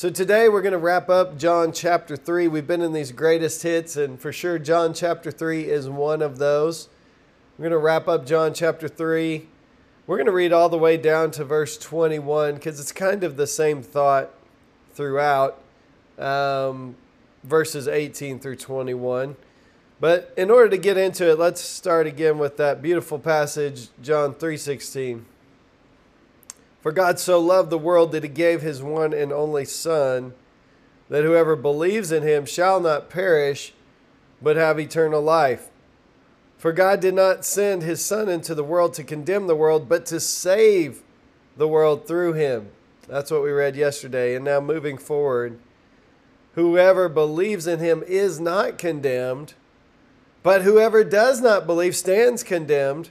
So, today we're going to wrap up John chapter 3. We've been in these greatest hits, and for sure, John chapter 3 is one of those. We're going to wrap up John chapter 3. We're going to read all the way down to verse 21 because it's kind of the same thought throughout um, verses 18 through 21. But in order to get into it, let's start again with that beautiful passage, John 3:16. For God so loved the world that he gave his one and only son that whoever believes in him shall not perish but have eternal life. For God did not send his son into the world to condemn the world, but to save the world through him. That's what we read yesterday. And now moving forward, whoever believes in him is not condemned but whoever does not believe stands condemned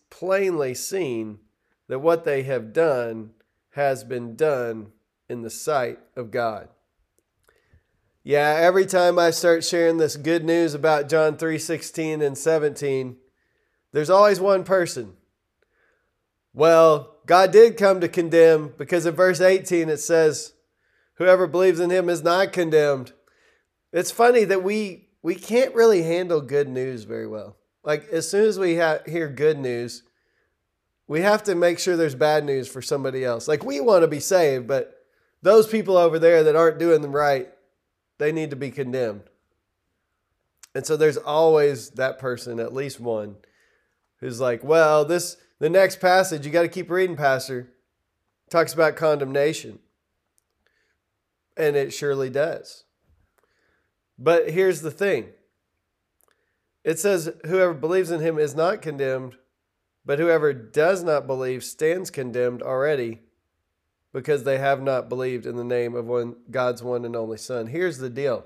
plainly seen that what they have done has been done in the sight of God. Yeah, every time I start sharing this good news about John 3:16 and 17, there's always one person. Well, God did come to condemn because in verse 18 it says, whoever believes in him is not condemned. It's funny that we we can't really handle good news very well. Like as soon as we ha- hear good news, we have to make sure there's bad news for somebody else. Like we want to be saved, but those people over there that aren't doing them right, they need to be condemned. And so there's always that person, at least one, who's like, well, this the next passage, you got to keep reading, Pastor, talks about condemnation. And it surely does. But here's the thing it says, Whoever believes in him is not condemned, but whoever does not believe stands condemned already because they have not believed in the name of one, God's one and only Son. Here's the deal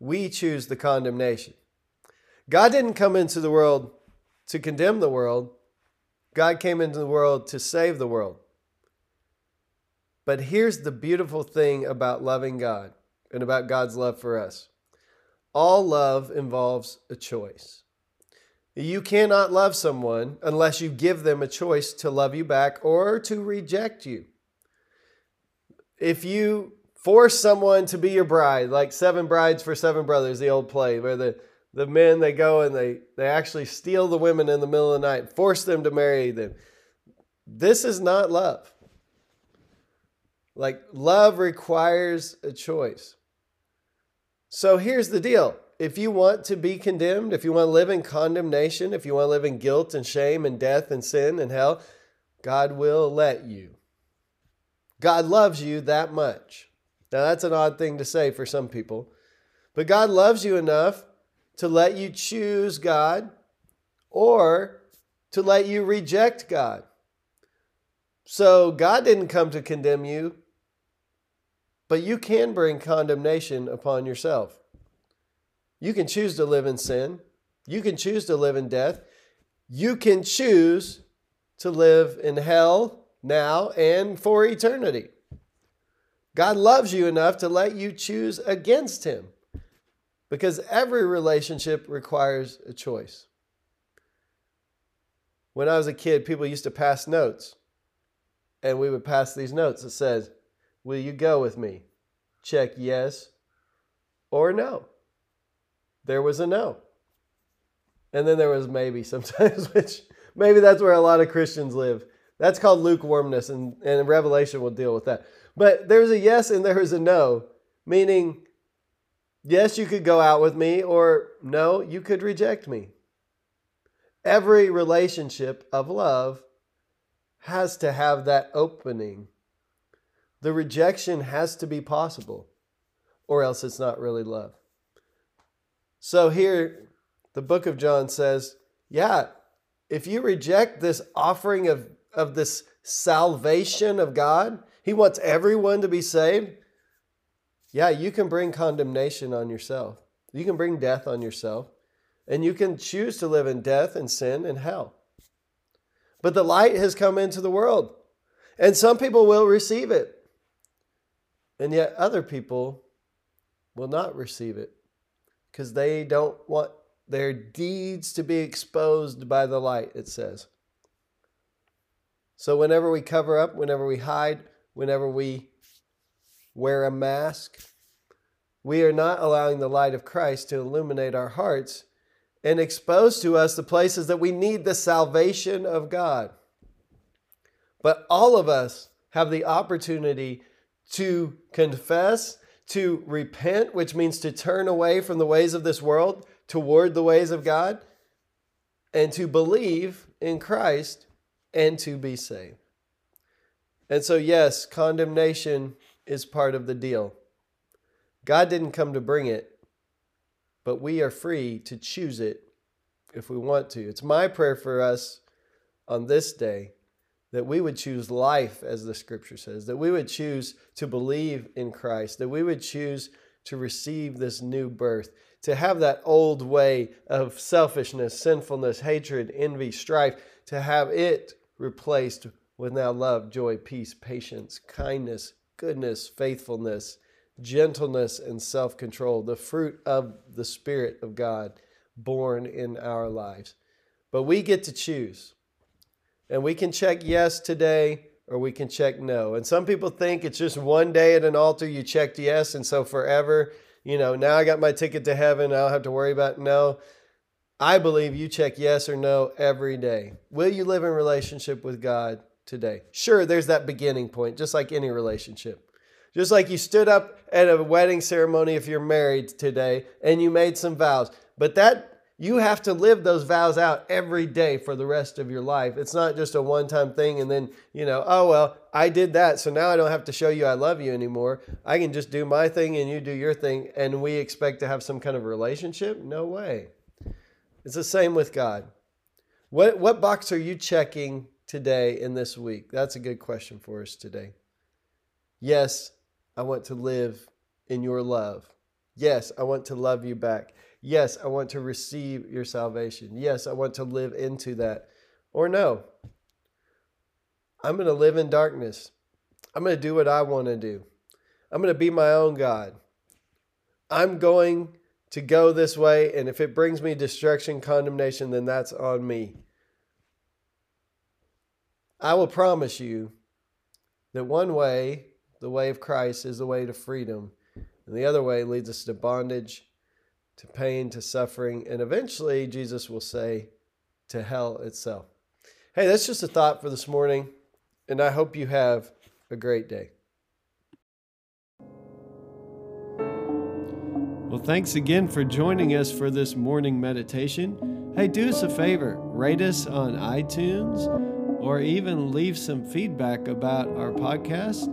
we choose the condemnation. God didn't come into the world to condemn the world, God came into the world to save the world. But here's the beautiful thing about loving God and about God's love for us all love involves a choice. You cannot love someone unless you give them a choice to love you back or to reject you. If you force someone to be your bride, like Seven Brides for Seven Brothers, the old play, where the, the men they go and they, they actually steal the women in the middle of the night, force them to marry them. This is not love. Like, love requires a choice. So here's the deal. If you want to be condemned, if you want to live in condemnation, if you want to live in guilt and shame and death and sin and hell, God will let you. God loves you that much. Now, that's an odd thing to say for some people, but God loves you enough to let you choose God or to let you reject God. So, God didn't come to condemn you, but you can bring condemnation upon yourself. You can choose to live in sin. You can choose to live in death. You can choose to live in hell now and for eternity. God loves you enough to let you choose against Him because every relationship requires a choice. When I was a kid, people used to pass notes, and we would pass these notes that says, Will you go with me? Check yes or no. There was a no. And then there was maybe sometimes, which maybe that's where a lot of Christians live. That's called lukewarmness, and, and Revelation will deal with that. But there's a yes and there is a no. Meaning, yes, you could go out with me, or no, you could reject me. Every relationship of love has to have that opening. The rejection has to be possible, or else it's not really love. So here, the book of John says, yeah, if you reject this offering of, of this salvation of God, He wants everyone to be saved. Yeah, you can bring condemnation on yourself. You can bring death on yourself. And you can choose to live in death and sin and hell. But the light has come into the world. And some people will receive it. And yet other people will not receive it because they don't want their deeds to be exposed by the light, it says. So, whenever we cover up, whenever we hide, whenever we wear a mask, we are not allowing the light of Christ to illuminate our hearts and expose to us the places that we need the salvation of God. But all of us have the opportunity to confess, to repent, which means to turn away from the ways of this world toward the ways of God, and to believe in Christ and to be saved. And so, yes, condemnation is part of the deal. God didn't come to bring it, but we are free to choose it if we want to. It's my prayer for us on this day that we would choose life, as the scripture says, that we would choose to believe in Christ, that we would choose to receive this new birth, to have that old way of selfishness, sinfulness, hatred, envy, strife, to have it replaced with now love, joy, peace, patience, kindness, goodness, faithfulness, gentleness, and self control, the fruit of the Spirit of God born in our lives. But we get to choose. And we can check yes today or we can check no. And some people think it's just one day at an altar you checked yes, and so forever, you know, now I got my ticket to heaven, I don't have to worry about no. I believe you check yes or no every day. Will you live in relationship with God today? Sure, there's that beginning point, just like any relationship. Just like you stood up at a wedding ceremony if you're married today and you made some vows. But that you have to live those vows out every day for the rest of your life. It's not just a one time thing and then, you know, oh, well, I did that. So now I don't have to show you I love you anymore. I can just do my thing and you do your thing. And we expect to have some kind of relationship? No way. It's the same with God. What, what box are you checking today in this week? That's a good question for us today. Yes, I want to live in your love. Yes, I want to love you back. Yes, I want to receive your salvation. Yes, I want to live into that. Or no, I'm going to live in darkness. I'm going to do what I want to do. I'm going to be my own God. I'm going to go this way, and if it brings me destruction, condemnation, then that's on me. I will promise you that one way, the way of Christ, is the way to freedom, and the other way leads us to bondage to pain, to suffering, and eventually Jesus will say to hell itself. Hey, that's just a thought for this morning, and I hope you have a great day. Well, thanks again for joining us for this morning meditation. Hey, do us a favor rate us on iTunes or even leave some feedback about our podcast